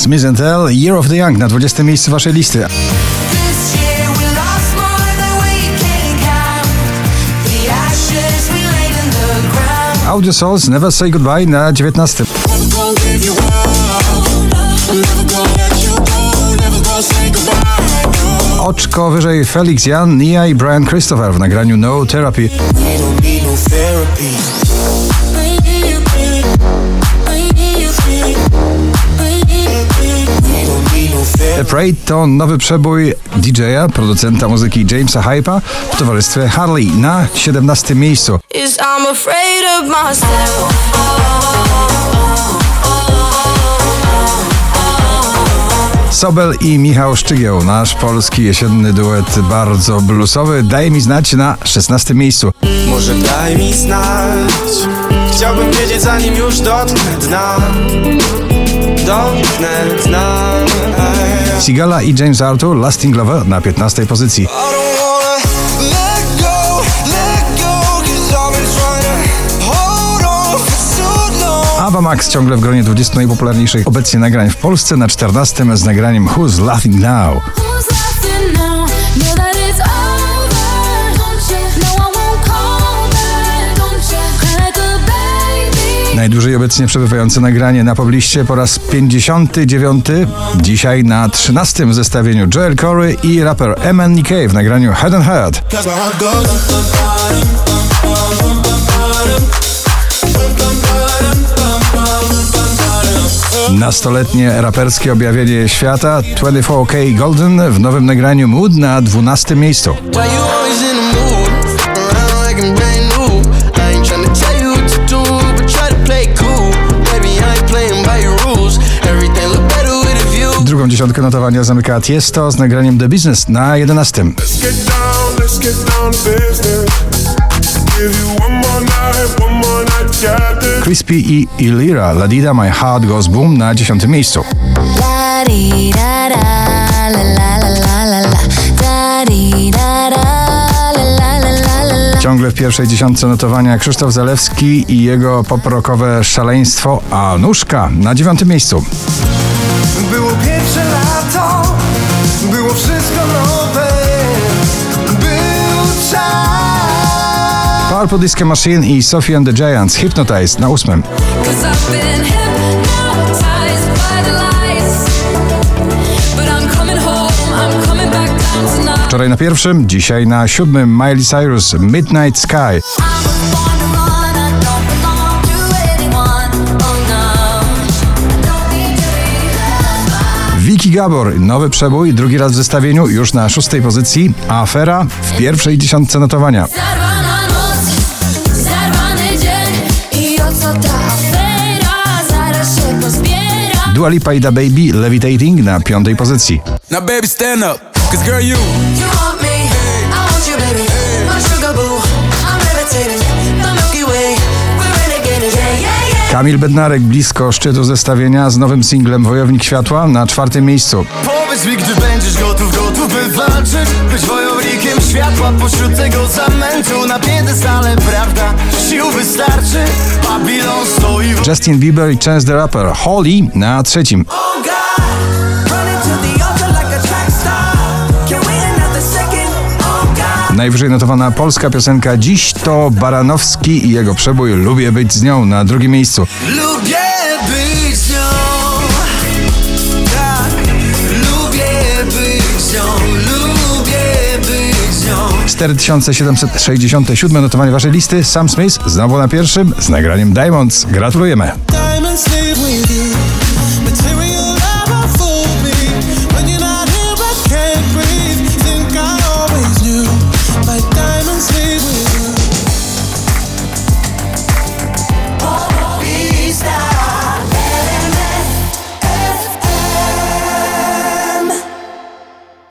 Smith Tell, Year of the Young na 20 miejscu waszej listy. Audio Souls, Never Say Goodbye na 19. Never gonna give you up. Never gonna let you go. Never gonna say goodbye. No. Oczko wyżej Felix Jan, Nia i Brian Christopher w nagraniu No Therapy. Parade to nowy przebój DJ-a, producenta muzyki Jamesa Hype'a w towarzystwie Harley na 17 miejscu. Is I'm afraid of myself. Sobel i Michał Szczygieł, nasz polski jesienny duet bardzo bluesowy, daje mi znać na 16 miejscu. Może daj mi znać Chciałbym wiedzieć zanim już dotknę dna Dotknę dna Sigala i James Arthur, Lasting Lover na 15 pozycji. Ava Max ciągle w gronie 20 najpopularniejszych obecnie nagrań w Polsce na 14 z nagraniem Who's Laughing Now. Najdłużej obecnie przebywające nagranie na pobliście po raz 59. Dzisiaj na 13 w zestawieniu Joel Corey i raper MNK w nagraniu Head and goes. Nastoletnie raperskie objawienie świata 24K Golden w nowym nagraniu Mood na 12 miejscu. Dziesiątkę notowania zamyka Tiesto z nagraniem The Business na 11. Let's get down, let's get down to business. Give you one more night, one more night, got this. Crispy i Ilira Ladida My Heart Goes Boom na 10 miejscu. Ciągle w pierwszej dziesiątce notowania Krzysztof Zalewski i jego poprokowe szaleństwo, a nóżka na dziewiątym miejscu. Purple Disco Machine i Sophie and the Giants Hypnotize na ósmym. Hypnotized. Wczoraj na pierwszym, dzisiaj na siódmym Miley Cyrus Midnight Sky. Oh no, Vicky Gabor, nowy przebój, drugi raz w zestawieniu, już na szóstej pozycji. a Afera w pierwszej dziesiątce notowania. Pozbiera. Dua Lipa i Da Baby Levitating na piątej pozycji. Now baby stand up Cause girl you You want me, I want you, baby. My sugar boo, I'm levitating. The Milky Way, we're renegading. Yeah, yeah, yeah. Kamil Bednarek blisko szczytu zestawienia z nowym singlem Wojownik Światła na czwartym miejscu. Powiedz mi, gdy będziesz gotów, gotów by walczyć Być wojownikiem światła pośród tego zamętu Na piedestale, prawda, sił wystarczy w Justin Bieber i Chance the Rapper Holly na trzecim. Najwyżej notowana polska piosenka dziś to Baranowski i jego przebój Lubię być z nią na drugim miejscu. Lubię być 4767 notowanie waszej listy. Sam Smith znowu na pierwszym z nagraniem Diamonds. Gratulujemy.